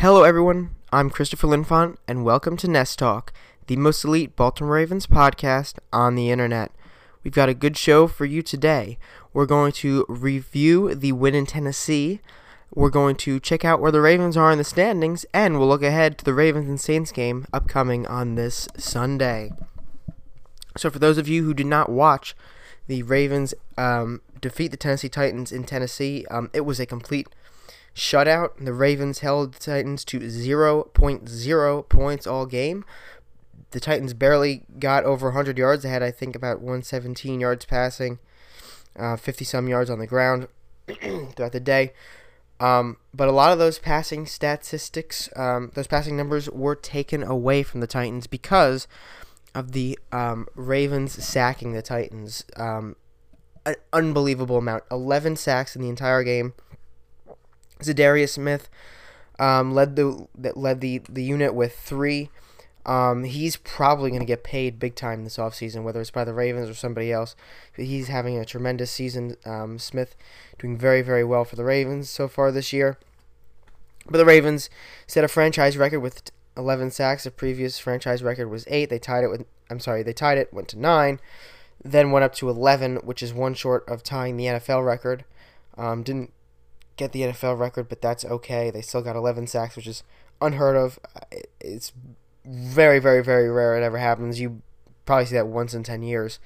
Hello, everyone. I'm Christopher Linfont, and welcome to Nest Talk, the most elite Baltimore Ravens podcast on the internet. We've got a good show for you today. We're going to review the win in Tennessee. We're going to check out where the Ravens are in the standings, and we'll look ahead to the Ravens and Saints game upcoming on this Sunday. So, for those of you who did not watch the Ravens um, defeat the Tennessee Titans in Tennessee, um, it was a complete shutout. The Ravens held the Titans to 0.0 points all game. The Titans barely got over 100 yards. They had, I think, about 117 yards passing, uh, 50 some yards on the ground throughout the day. Um, but a lot of those passing statistics, um, those passing numbers were taken away from the Titans because of the um, Ravens sacking the Titans. Um, an unbelievable amount. 11 sacks in the entire game. Za'Darius Smith um, led the led the, the unit with three. Um, he's probably going to get paid big time this offseason, whether it's by the Ravens or somebody else. He's having a tremendous season. Um, Smith doing very, very well for the Ravens so far this year. But the Ravens set a franchise record with 11 sacks. The previous franchise record was eight. They tied it with, I'm sorry, they tied it, went to nine, then went up to 11, which is one short of tying the NFL record. Um, didn't get the NFL record, but that's okay. They still got 11 sacks, which is unheard of. It's very, very, very rare it ever happens. You probably see that once in 10 years.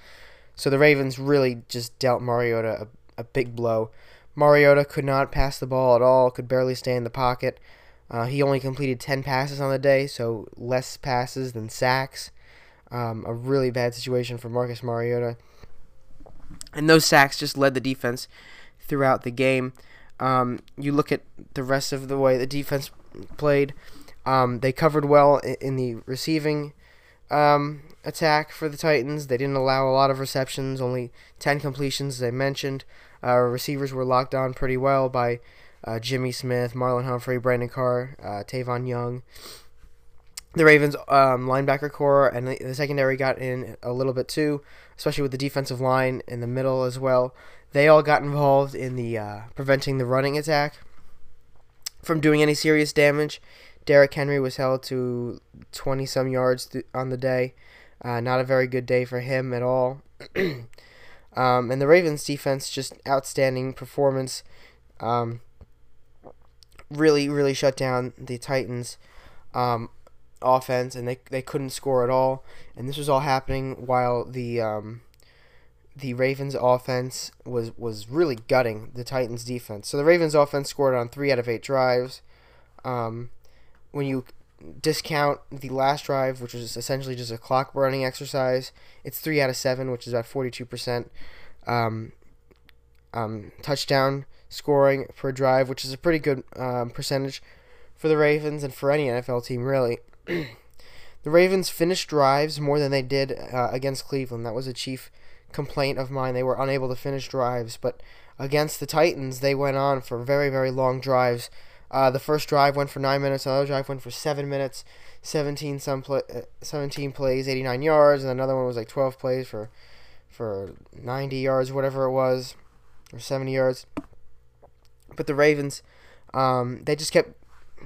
So the Ravens really just dealt Mariota a, a big blow. Mariota could not pass the ball at all, could barely stay in the pocket. Uh, he only completed 10 passes on the day, so less passes than sacks. Um, a really bad situation for Marcus Mariota. And those sacks just led the defense throughout the game. Um, you look at the rest of the way the defense played. Um, they covered well in the receiving um, attack for the Titans. They didn't allow a lot of receptions, only 10 completions, as I mentioned. Uh, receivers were locked on pretty well by uh, Jimmy Smith, Marlon Humphrey, Brandon Carr, uh, Tavon Young. The Ravens um, linebacker corps and the, the secondary got in a little bit too, especially with the defensive line in the middle as well. They all got involved in the uh, preventing the running attack from doing any serious damage. Derrick Henry was held to 20 some yards th- on the day. Uh, not a very good day for him at all. um, and the Ravens defense, just outstanding performance. Um, really, really shut down the Titans um, offense, and they, they couldn't score at all. And this was all happening while the um, the Ravens offense was was really gutting the Titans defense. So the Ravens offense scored on three out of eight drives. Um, when you discount the last drive, which was essentially just a clock burning exercise, it's three out of seven, which is about forty two percent um, um, touchdown scoring per drive, which is a pretty good um, percentage for the Ravens and for any NFL team really. the Ravens finished drives more than they did uh, against Cleveland. That was a chief complaint of mine. They were unable to finish drives, but against the Titans, they went on for very, very long drives. Uh, the first drive went for nine minutes. Another drive went for seven minutes, 17 some play, uh, 17 plays, 89 yards, and another one was like 12 plays for for 90 yards, whatever it was, or 70 yards. But the Ravens, um, they just kept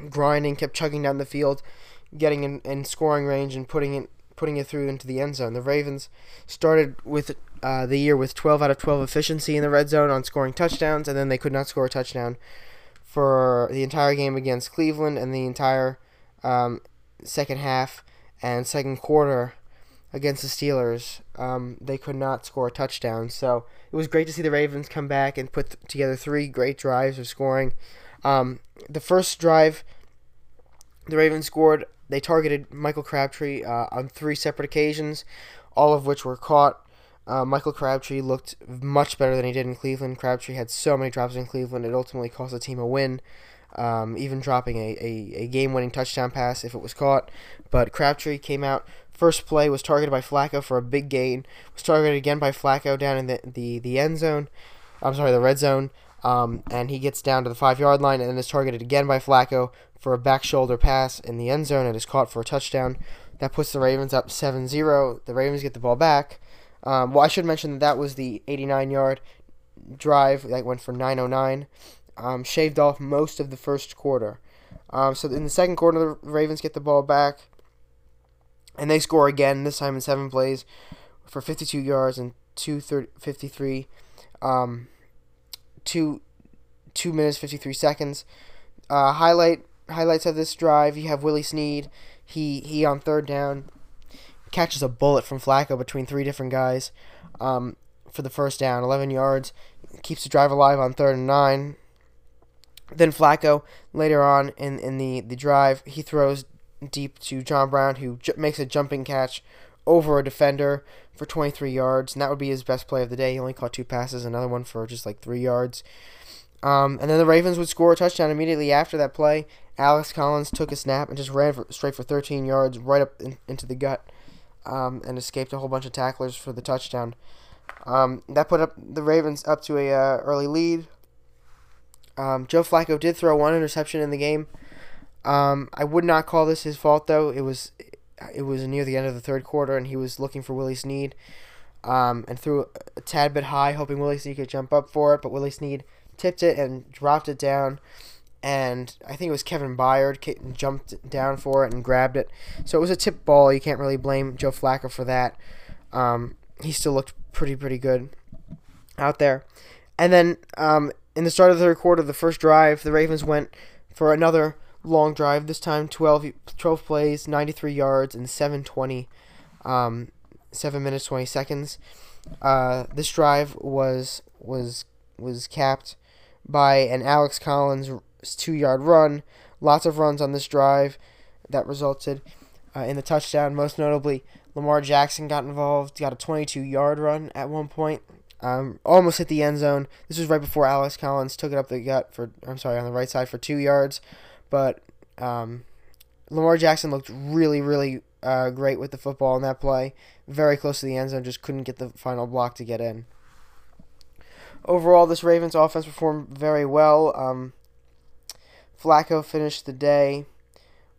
grinding, kept chugging down the field, getting in, in scoring range and putting it putting it through into the end zone. The Ravens started with uh, the year with 12 out of 12 efficiency in the red zone on scoring touchdowns, and then they could not score a touchdown for the entire game against Cleveland and the entire um, second half and second quarter against the Steelers. Um, they could not score a touchdown. So it was great to see the Ravens come back and put th- together three great drives of scoring. Um, the first drive, the Ravens scored. They targeted Michael Crabtree uh, on three separate occasions, all of which were caught. Uh, Michael Crabtree looked much better than he did in Cleveland. Crabtree had so many drops in Cleveland, it ultimately cost the team a win, um, even dropping a, a, a game winning touchdown pass if it was caught. But Crabtree came out. First play was targeted by Flacco for a big gain, was targeted again by Flacco down in the, the, the end zone. I'm sorry, the red zone. Um, and he gets down to the five yard line and then is targeted again by Flacco for a back shoulder pass in the end zone and is caught for a touchdown. That puts the Ravens up 7 0. The Ravens get the ball back. Um, well, I should mention that that was the 89 yard drive that went for 909. Um, shaved off most of the first quarter. Um, so in the second quarter, the Ravens get the ball back, and they score again. This time in seven plays for 52 yards and two 53, um, two two minutes 53 seconds. Uh, highlight highlights of this drive: you have Willie Snead. He he on third down catches a bullet from Flacco between three different guys um, for the first down, 11 yards. Keeps the drive alive on third and nine. Then Flacco later on in in the the drive he throws deep to John Brown who makes a jumping catch over a defender for 23 yards, and that would be his best play of the day. He only caught two passes, another one for just like three yards. Um, and then the Ravens would score a touchdown immediately after that play. Alex Collins took a snap and just ran for, straight for 13 yards right up in, into the gut um, and escaped a whole bunch of tacklers for the touchdown. Um, that put up the Ravens up to a uh, early lead. Um, Joe Flacco did throw one interception in the game. Um, I would not call this his fault though. It was it was near the end of the third quarter, and he was looking for Willie Snead, um, and threw a tad bit high, hoping Willie Snead could jump up for it. But Willie Snead tipped it and dropped it down, and I think it was Kevin Byard jumped down for it and grabbed it. So it was a tip ball. You can't really blame Joe Flacco for that. Um, he still looked pretty pretty good out there. And then um, in the start of the third quarter, the first drive, the Ravens went for another long drive. This time 12, 12 plays, 93 yards, and 720, um, 7 minutes 20 seconds. Uh, this drive was was was capped by an Alex Collins two yard run. Lots of runs on this drive that resulted uh, in the touchdown. Most notably, Lamar Jackson got involved, got a 22 yard run at one point. Um, almost hit the end zone. This was right before Alex Collins took it up the gut for, I'm sorry, on the right side for two yards. But um, Lamar Jackson looked really, really uh, great with the football in that play. Very close to the end zone, just couldn't get the final block to get in. Overall, this Ravens offense performed very well. Um, Flacco finished the day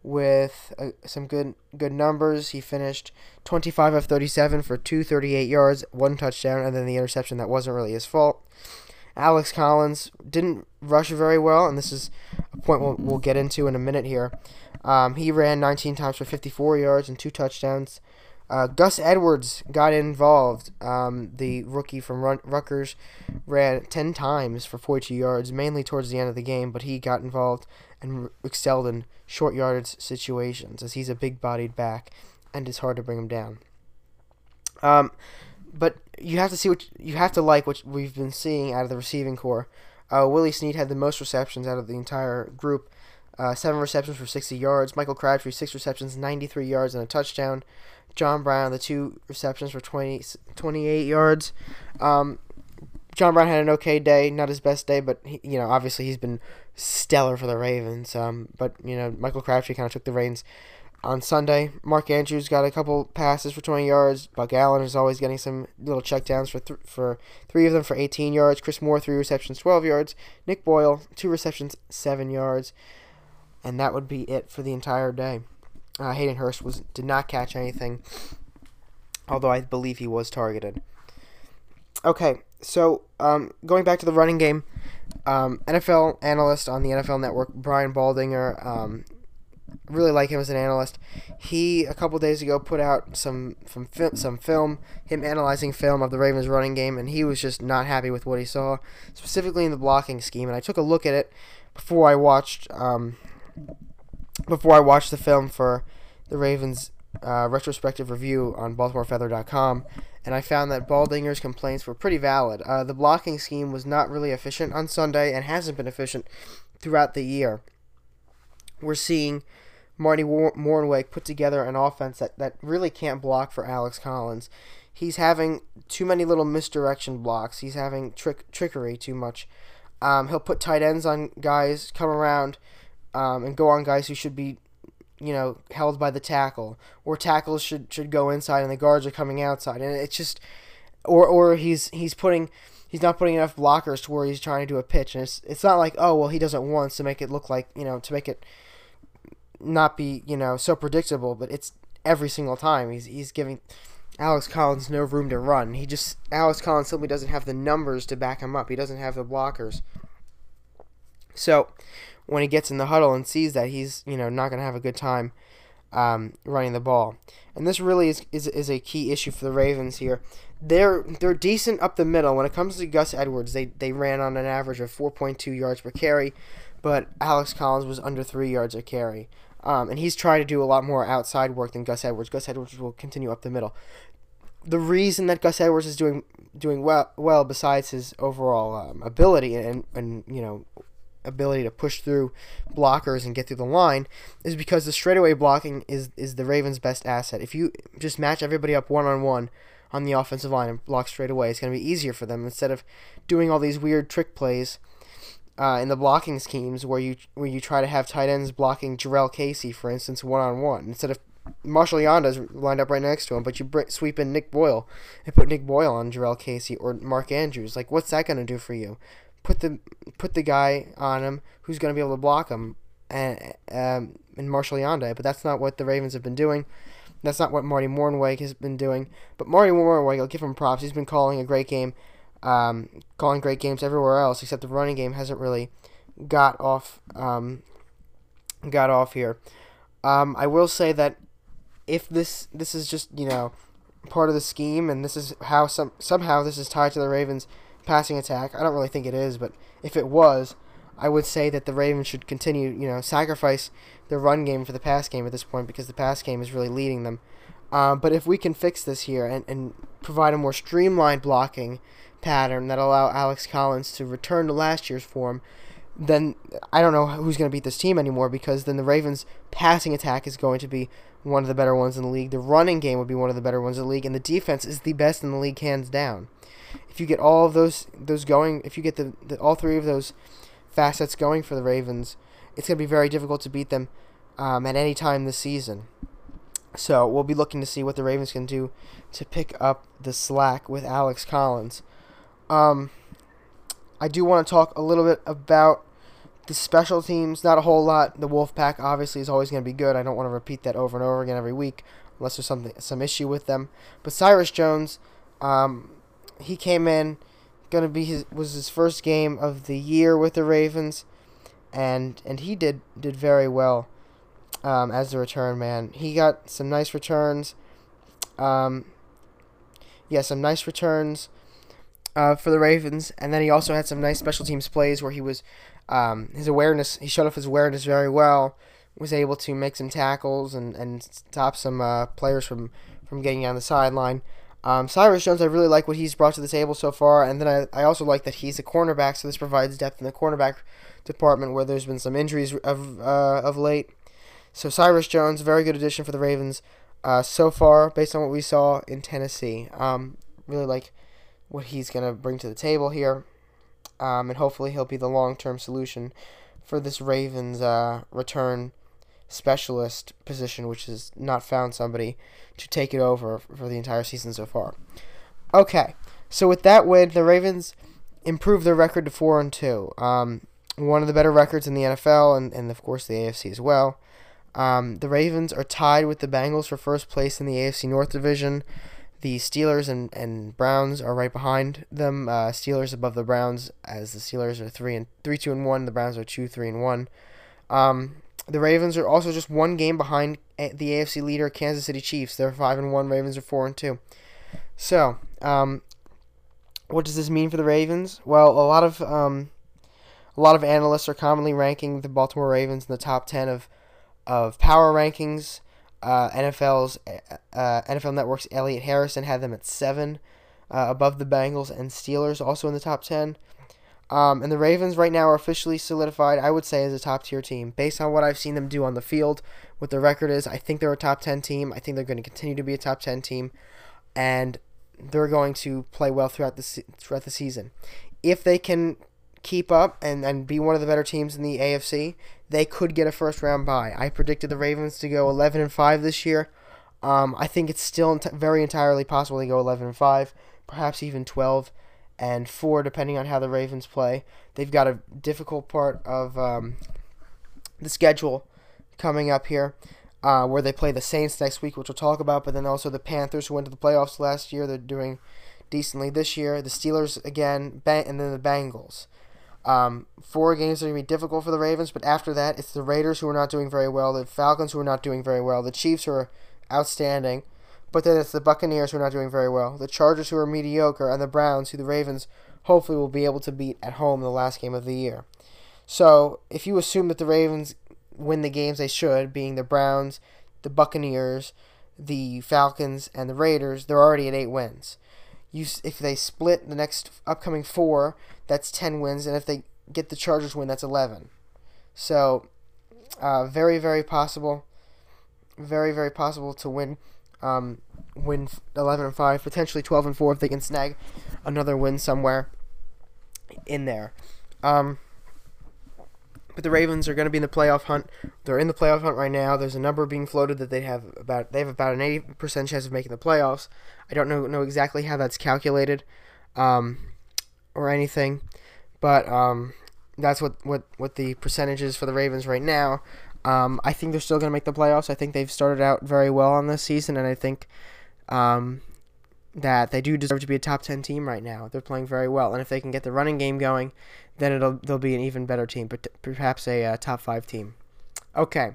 with uh, some good good numbers. He finished 25 of 37 for 238 yards, one touchdown, and then the interception that wasn't really his fault. Alex Collins didn't rush very well, and this is a point we'll, we'll get into in a minute here. Um, he ran 19 times for 54 yards and two touchdowns. Uh, Gus Edwards got involved. Um, the rookie from Run- Rutgers ran 10 times for 42 yards, mainly towards the end of the game, but he got involved and excelled in short yardage situations as he's a big bodied back and it's hard to bring him down. Um, but you have to see what you have to like what we've been seeing out of the receiving corps. Uh, Willie Snead had the most receptions out of the entire group. Uh, seven receptions for 60 yards. Michael Crabtree, six receptions, 93 yards, and a touchdown. John Brown, the two receptions for 20, 28 yards. Um, John Brown had an okay day, not his best day, but he, you know, obviously he's been stellar for the Ravens. Um, but you know, Michael Crabtree kind of took the reins on Sunday. Mark Andrews got a couple passes for 20 yards. Buck Allen is always getting some little checkdowns for th- for three of them for 18 yards. Chris Moore three receptions, 12 yards. Nick Boyle two receptions, seven yards, and that would be it for the entire day. Uh, Hayden Hurst was did not catch anything, although I believe he was targeted. Okay, so um, going back to the running game, um, NFL analyst on the NFL Network, Brian Baldinger, um, really like him as an analyst. He a couple days ago put out some from some film, him analyzing film of the Ravens running game, and he was just not happy with what he saw, specifically in the blocking scheme. And I took a look at it before I watched um, before I watched the film for the Ravens uh, retrospective review on BaltimoreFeather.com, and I found that Baldinger's complaints were pretty valid. Uh, the blocking scheme was not really efficient on Sunday and hasn't been efficient throughout the year. We're seeing Marty Mornhinweg put together an offense that, that really can't block for Alex Collins. He's having too many little misdirection blocks. He's having trick trickery too much. Um, he'll put tight ends on guys, come around, um, and go on guys who should be you know, held by the tackle, or tackles should should go inside and the guards are coming outside, and it's just, or or he's he's putting. He's not putting enough blockers to where he's trying to do a pitch, and it's it's not like oh well he does it once to make it look like you know to make it not be you know so predictable, but it's every single time he's he's giving Alex Collins no room to run. He just Alex Collins simply doesn't have the numbers to back him up. He doesn't have the blockers. So when he gets in the huddle and sees that he's you know not going to have a good time um, running the ball. And this really is, is is a key issue for the Ravens here. They're they're decent up the middle. When it comes to Gus Edwards, they they ran on an average of 4.2 yards per carry, but Alex Collins was under three yards a carry. Um, and he's trying to do a lot more outside work than Gus Edwards. Gus Edwards will continue up the middle. The reason that Gus Edwards is doing doing well, well besides his overall um, ability and and you know ability to push through blockers and get through the line is because the straightaway blocking is is the Ravens' best asset. If you just match everybody up one on one on the offensive line and block straight away, it's going to be easier for them instead of doing all these weird trick plays uh, in the blocking schemes where you where you try to have tight ends blocking Jurrell Casey, for instance, one on one instead of Marshal Yanda's lined up right next to him, but you sweep in Nick Boyle and put Nick Boyle on Jurrell Casey or Mark Andrews. Like, what's that going to do for you? Put the put the guy on him who's going to be able to block him and um, and Marshal Yanda. But that's not what the Ravens have been doing. That's not what Marty Mornhinweg has been doing. But Marty Mornhinweg, I'll give him props. He's been calling a great game, um, calling great games everywhere else, except the running game hasn't really got off um, got off here. Um, I will say that if this this is just you know part of the scheme, and this is how some somehow this is tied to the Ravens' passing attack. I don't really think it is, but if it was, I would say that the Ravens should continue, you know, sacrifice the run game for the pass game at this point because the pass game is really leading them. Um, but if we can fix this here and, and provide a more streamlined blocking pattern that allow Alex Collins to return to last year's form, then I don't know who's going to beat this team anymore because then the Ravens' passing attack is going to be one of the better ones in the league. The running game would be one of the better ones in the league, and the defense is the best in the league hands down if you get all of those those going, if you get the, the all three of those facets going for the Ravens, it's going to be very difficult to beat them um, at any time this season. So we'll be looking to see what the Ravens can do to pick up the slack with Alex Collins. Um, I do want to talk a little bit about the special teams. Not a whole lot. The Wolfpack obviously is always going to be good. I don't want to repeat that over and over again every week unless there's something some issue with them. But Cyrus Jones, um, he came in, gonna be his was his first game of the year with the Ravens, and and he did did very well um, as the return man. He got some nice returns. Um, yeah, some nice returns uh, for the Ravens, and then he also had some nice special teams plays where he was um, his awareness. He showed off his awareness very well. Was able to make some tackles and and stop some uh, players from from getting on the sideline. Um, Cyrus Jones, I really like what he's brought to the table so far, and then I, I also like that he's a cornerback, so this provides depth in the cornerback department where there's been some injuries of uh, of late. So Cyrus Jones, very good addition for the Ravens uh, so far, based on what we saw in Tennessee. Um, really like what he's gonna bring to the table here, um, and hopefully he'll be the long term solution for this Ravens uh, return specialist position, which has not found somebody to take it over for the entire season so far. Okay, so with that win, the Ravens improved their record to four and two. Um, one of the better records in the NFL, and, and of course the AFC as well. Um, the Ravens are tied with the Bengals for first place in the AFC North Division. The Steelers and, and Browns are right behind them. Uh, Steelers above the Browns, as the Steelers are three and three, two and one. The Browns are two, three and one. Um, the Ravens are also just one game behind the AFC leader, Kansas City Chiefs. They're five and one. Ravens are four and two. So, um, what does this mean for the Ravens? Well, a lot of um, a lot of analysts are commonly ranking the Baltimore Ravens in the top ten of of power rankings. Uh, NFL's uh, NFL Network's Elliot Harrison had them at seven, uh, above the Bengals and Steelers, also in the top ten. Um, and the Ravens right now are officially solidified, I would say, as a top tier team. Based on what I've seen them do on the field, what their record is, I think they're a top 10 team. I think they're going to continue to be a top 10 team. And they're going to play well throughout the, throughout the season. If they can keep up and, and be one of the better teams in the AFC, they could get a first round bye. I predicted the Ravens to go 11 and 5 this year. Um, I think it's still ent- very entirely possible they go 11 and 5, perhaps even 12 and four, depending on how the Ravens play. They've got a difficult part of um, the schedule coming up here, uh, where they play the Saints next week, which we'll talk about, but then also the Panthers, who went to the playoffs last year. They're doing decently this year. The Steelers again, and then the Bengals. Um, four games are going to be difficult for the Ravens, but after that, it's the Raiders who are not doing very well, the Falcons who are not doing very well, the Chiefs who are outstanding, but then it's the Buccaneers who are not doing very well, the Chargers who are mediocre, and the Browns who the Ravens hopefully will be able to beat at home the last game of the year. So if you assume that the Ravens win the games they should, being the Browns, the Buccaneers, the Falcons, and the Raiders, they're already at eight wins. You, if they split the next upcoming four, that's ten wins, and if they get the Chargers win, that's eleven. So, uh, very very possible, very very possible to win, um, win eleven and five, potentially twelve and four if they can snag another win somewhere in there. Um, but the Ravens are going to be in the playoff hunt. They're in the playoff hunt right now. There's a number being floated that they have about they have about an 80% chance of making the playoffs. I don't know know exactly how that's calculated um, or anything, but um, that's what, what, what the percentage is for the Ravens right now. Um, I think they're still going to make the playoffs. I think they've started out very well on this season, and I think um, that they do deserve to be a top 10 team right now. They're playing very well, and if they can get the running game going, then it'll they'll be an even better team, but perhaps a uh, top 5 team. Okay.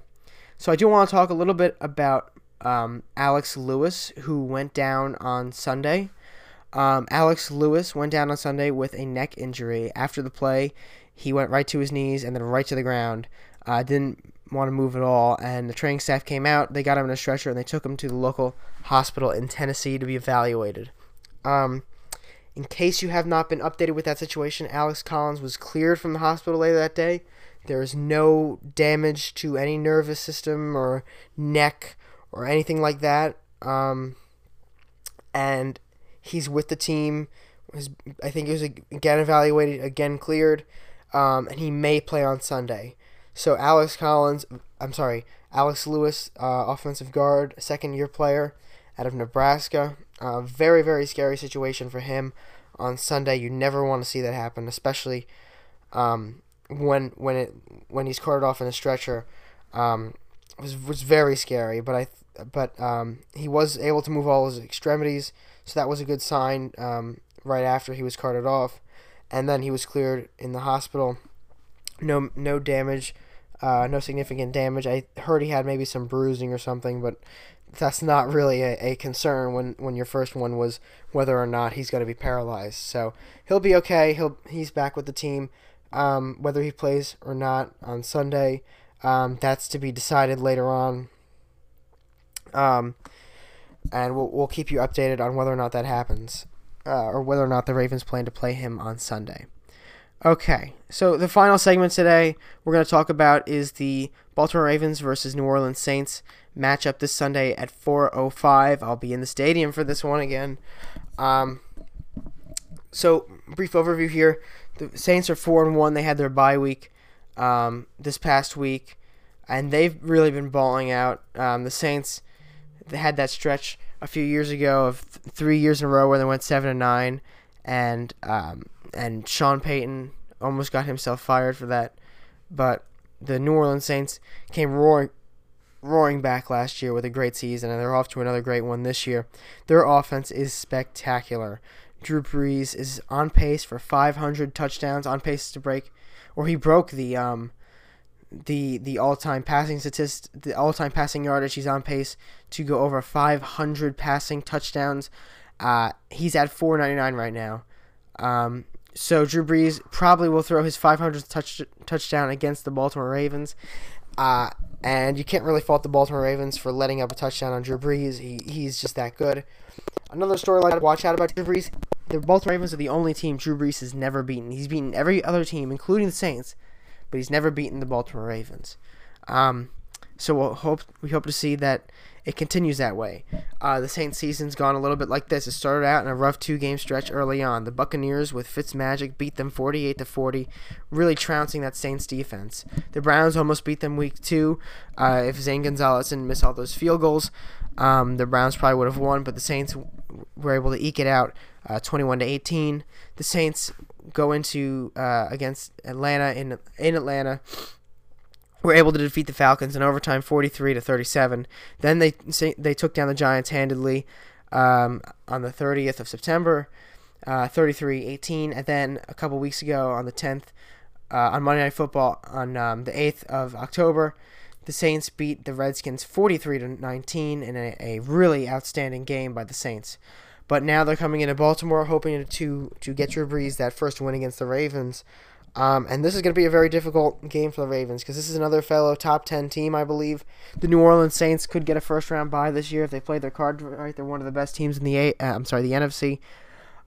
So I do want to talk a little bit about um, Alex Lewis, who went down on Sunday. Um, Alex Lewis went down on Sunday with a neck injury. After the play, he went right to his knees and then right to the ground. Uh, didn't want to move at all, and the training staff came out. They got him in a stretcher and they took him to the local hospital in Tennessee to be evaluated. Um, in case you have not been updated with that situation, Alex Collins was cleared from the hospital later that day. There is no damage to any nervous system or neck or anything like that. Um, and he's with the team. I think he was again evaluated, again cleared, um, and he may play on Sunday. So Alex Collins, I'm sorry, Alex Lewis, uh, offensive guard, second year player out of Nebraska. Uh, very very scary situation for him on Sunday. You never want to see that happen, especially um, when when it when he's carted off in a stretcher. Um, was was very scary, but I but um, he was able to move all his extremities, so that was a good sign. Um, right after he was carted off, and then he was cleared in the hospital. No no damage, uh, no significant damage. I heard he had maybe some bruising or something, but that's not really a, a concern when, when your first one was whether or not he's going to be paralyzed. So he'll be okay. He'll he's back with the team. Um, whether he plays or not on Sunday, um, that's to be decided later on. Um, and we'll we'll keep you updated on whether or not that happens, uh, or whether or not the Ravens plan to play him on Sunday. Okay, so the final segment today we're going to talk about is the Baltimore Ravens versus New Orleans Saints matchup this Sunday at 4:05. I'll be in the stadium for this one again. Um, so brief overview here: the Saints are four and one. They had their bye week um, this past week, and they've really been balling out. Um, the Saints had that stretch a few years ago of th- three years in a row where they went seven and nine, and um, and Sean Payton almost got himself fired for that. But the New Orleans Saints came roaring, roaring back last year with a great season, and they're off to another great one this year. Their offense is spectacular. Drew Brees is on pace for 500 touchdowns, on pace to break, or he broke the um, the the all-time passing statist, the all-time passing yardage. He's on pace to go over 500 passing touchdowns. Uh, he's at 499 right now. Um, so Drew Brees probably will throw his 500th touch, touchdown against the Baltimore Ravens. Uh, and you can't really fault the Baltimore Ravens for letting up a touchdown on Drew Brees. He, he's just that good. Another storyline to watch out about Drew Brees. The Baltimore Ravens are the only team Drew Brees has never beaten. He's beaten every other team, including the Saints, but he's never beaten the Baltimore Ravens. Um, so we'll hope we hope to see that it continues that way. Uh, the Saints season's gone a little bit like this. It started out in a rough two-game stretch early on. The Buccaneers with Fitzmagic beat them 48 to 40, really trouncing that Saints defense. The Browns almost beat them week two. Uh, if Zane Gonzalez didn't miss all those field goals, um, the Browns probably would have won. But the Saints were able to eke it out, uh, 21 to 18. The Saints go into uh, against Atlanta in in Atlanta were able to defeat the Falcons in overtime, 43 to 37. Then they they took down the Giants handedly um, on the 30th of September, uh, 33-18, and then a couple weeks ago on the 10th uh, on Monday Night Football on um, the 8th of October. The Saints beat the Redskins 43 to 19 in a, a really outstanding game by the Saints. But now they're coming into Baltimore hoping to to get Drew Brees that first win against the Ravens. Um, and this is going to be a very difficult game for the Ravens because this is another fellow top 10 team, I believe. The New Orleans Saints could get a first round bye this year if they play their card right. They're one of the best teams in the A. Uh, I'm sorry, the NFC.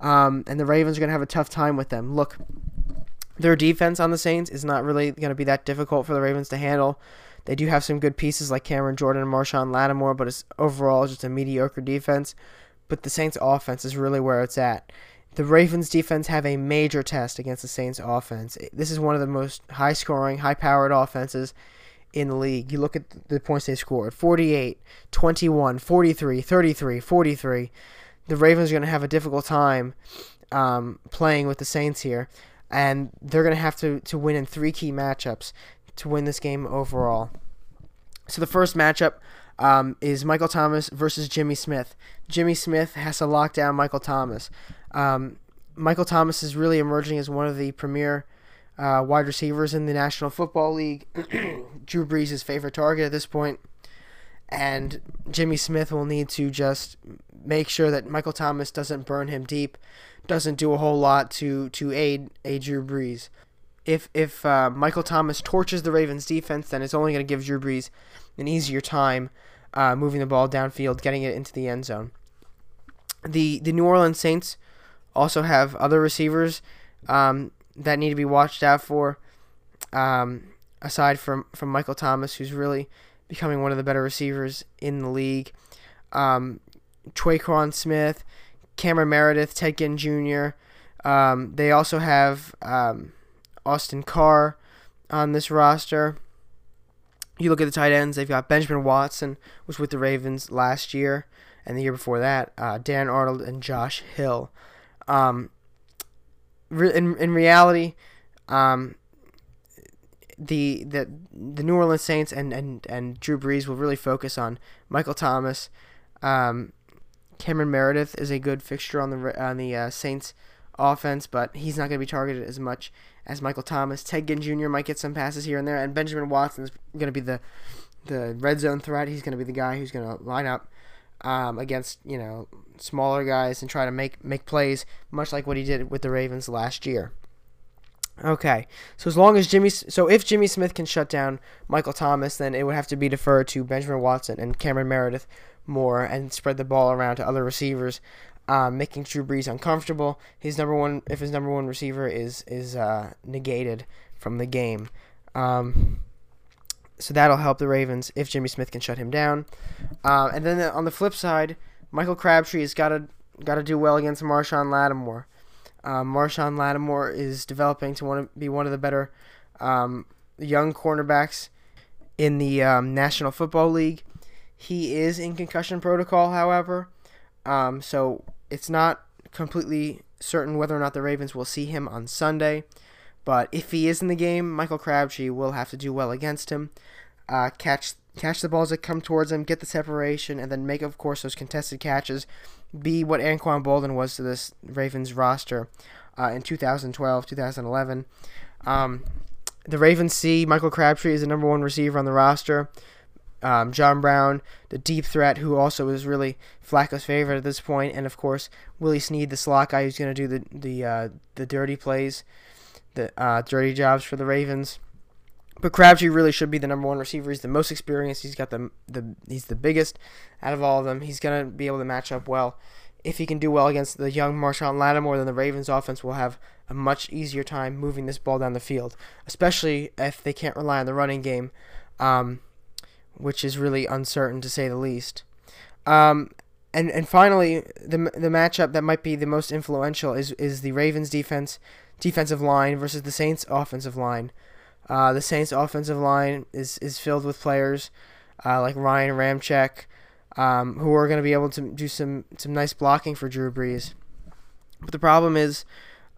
Um, and the Ravens are going to have a tough time with them. Look, their defense on the Saints is not really going to be that difficult for the Ravens to handle. They do have some good pieces like Cameron Jordan and Marshon Lattimore, but it's overall just a mediocre defense. But the Saints' offense is really where it's at. The Ravens' defense have a major test against the Saints' offense. This is one of the most high scoring, high powered offenses in the league. You look at the points they scored 48, 21, 43, 33, 43. The Ravens are going to have a difficult time um, playing with the Saints here, and they're going to have to, to win in three key matchups to win this game overall. So the first matchup um, is Michael Thomas versus Jimmy Smith. Jimmy Smith has to lock down Michael Thomas. Um, Michael Thomas is really emerging as one of the premier uh, wide receivers in the National Football League. Drew Brees' favorite target at this point. And Jimmy Smith will need to just make sure that Michael Thomas doesn't burn him deep, doesn't do a whole lot to, to aid, aid Drew Brees if if uh, Michael Thomas torches the Ravens defense, then it's only going to give Drew Brees an easier time uh, moving the ball downfield, getting it into the end zone. The the New Orleans Saints also have other receivers um, that need to be watched out for. Um, aside from from Michael Thomas, who's really becoming one of the better receivers in the league, um, Tre'Quan Smith, Cameron Meredith, Ted Ginn Jr. Um, they also have um, Austin Carr on this roster. You look at the tight ends, they've got Benjamin Watson, was with the Ravens last year, and the year before that, uh, Dan Arnold and Josh Hill. Um, in, in reality, um, the, the the New Orleans Saints and, and, and Drew Brees will really focus on Michael Thomas. Um, Cameron Meredith is a good fixture on the on the uh, Saints offense, but he's not going to be targeted as much as Michael Thomas. Ted Ginn Jr. might get some passes here and there, and Benjamin Watson is going to be the the red zone threat. He's going to be the guy who's going to line up um, against you know smaller guys and try to make make plays, much like what he did with the Ravens last year. Okay, so as long as Jimmy, so if Jimmy Smith can shut down Michael Thomas, then it would have to be deferred to Benjamin Watson and Cameron Meredith more and spread the ball around to other receivers um, making Drew Brees uncomfortable. His number one, if his number one receiver is is uh, negated from the game, um, so that'll help the Ravens if Jimmy Smith can shut him down. Uh, and then on the flip side, Michael Crabtree has got to got to do well against Marshon Lattimore. Um, Marshon Lattimore is developing to want to be one of the better um, young cornerbacks in the um, National Football League. He is in concussion protocol, however. Um, so it's not completely certain whether or not the Ravens will see him on Sunday, but if he is in the game, Michael Crabtree will have to do well against him. Uh, catch catch the balls that come towards him, get the separation, and then make, of course, those contested catches be what Anquan Boldin was to this Ravens roster uh, in 2012, 2011. Um, the Ravens see Michael Crabtree is the number one receiver on the roster um, John Brown, the deep threat, who also is really Flacco's favorite at this point, and of course Willie Snead, the slot guy, who's going to do the the uh, the dirty plays, the uh, dirty jobs for the Ravens. But Crabtree really should be the number one receiver. He's the most experienced. He's got the the he's the biggest out of all of them. He's to be able to match up well. If he can do well against the young Marshon Lattimore, then the Ravens offense will have a much easier time moving this ball down the field, especially if they can't rely on the running game. Um, which is really uncertain to say the least. Um, and and finally, the the matchup that might be the most influential is is the Ravens defense defensive line versus the Saints offensive line. Uh, the Saints offensive line is is filled with players uh, like Ryan Ramczyk, um, who are going to be able to do some some nice blocking for Drew Brees. But the problem is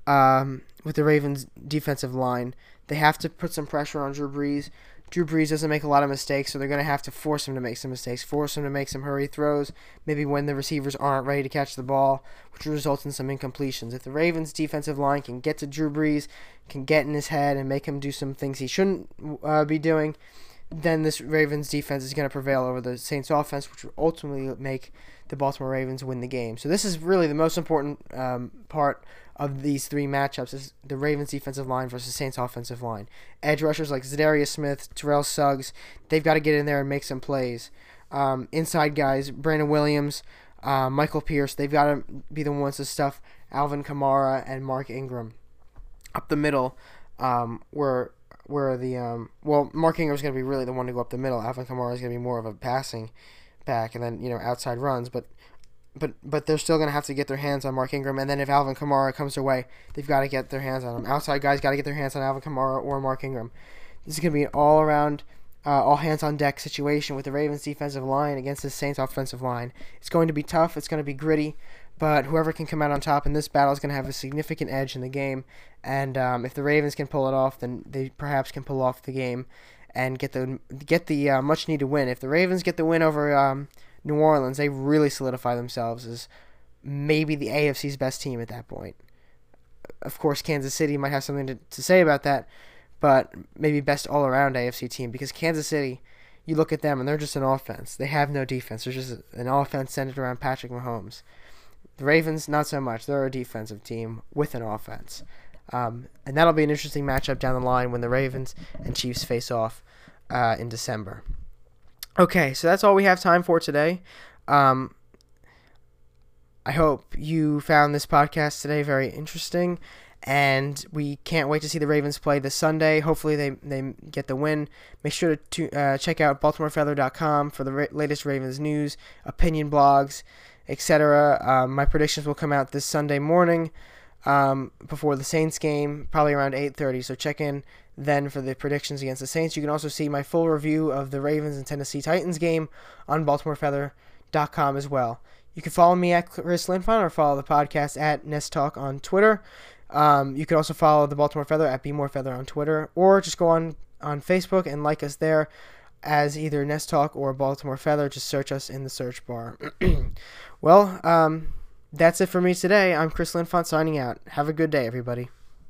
um, with the Ravens defensive line, they have to put some pressure on Drew Brees Drew Brees doesn't make a lot of mistakes, so they're going to have to force him to make some mistakes, force him to make some hurry throws, maybe when the receivers aren't ready to catch the ball, which results in some incompletions. If the Ravens' defensive line can get to Drew Brees, can get in his head and make him do some things he shouldn't uh, be doing, then this Ravens defense is going to prevail over the Saints offense, which will ultimately make the Baltimore Ravens win the game. So this is really the most important um, part of these three matchups is the Ravens defensive line versus Saints offensive line. Edge rushers like Za'Darius Smith, Terrell Suggs, they've got to get in there and make some plays. Um, inside guys, Brandon Williams, uh, Michael Pierce, they've got to be the ones to stuff Alvin Kamara and Mark Ingram. Up the middle, um, where where the um, well, Mark Ingram's going to be really the one to go up the middle. Alvin Kamara is going to be more of a passing back, and then you know outside runs. But but but they're still gonna have to get their hands on Mark Ingram, and then if Alvin Kamara comes their way, they've got to get their hands on him. Outside guys got to get their hands on Alvin Kamara or Mark Ingram. This is gonna be an all around, uh, all hands on deck situation with the Ravens defensive line against the Saints offensive line. It's going to be tough. It's going to be gritty, but whoever can come out on top in this battle is going to have a significant edge in the game. And um, if the Ravens can pull it off, then they perhaps can pull off the game and get the get the uh, much needed win. If the Ravens get the win over um, New Orleans, they really solidify themselves as maybe the AFC's best team at that point. Of course, Kansas City might have something to, to say about that, but maybe best all around AFC team because Kansas City, you look at them and they're just an offense. They have no defense. They're just an offense centered around Patrick Mahomes. The Ravens, not so much. They're a defensive team with an offense. Um, and that'll be an interesting matchup down the line when the Ravens and Chiefs face off uh, in December. Okay, so that's all we have time for today. Um, I hope you found this podcast today very interesting, and we can't wait to see the Ravens play this Sunday. Hopefully, they, they get the win. Make sure to uh, check out BaltimoreFeather.com for the ra- latest Ravens news, opinion blogs, etc. Um, my predictions will come out this Sunday morning um, before the Saints game, probably around 8:30. So check in then for the predictions against the Saints. You can also see my full review of the Ravens and Tennessee Titans game on BaltimoreFeather.com as well. You can follow me at Chris Linfon or follow the podcast at Nest Talk on Twitter. Um, you can also follow the Baltimore Feather at Be More Feather on Twitter, or just go on on Facebook and like us there as either Nest Talk or Baltimore Feather. Just search us in the search bar. well, um, that's it for me today. I'm Chris Linfont signing out. Have a good day, everybody.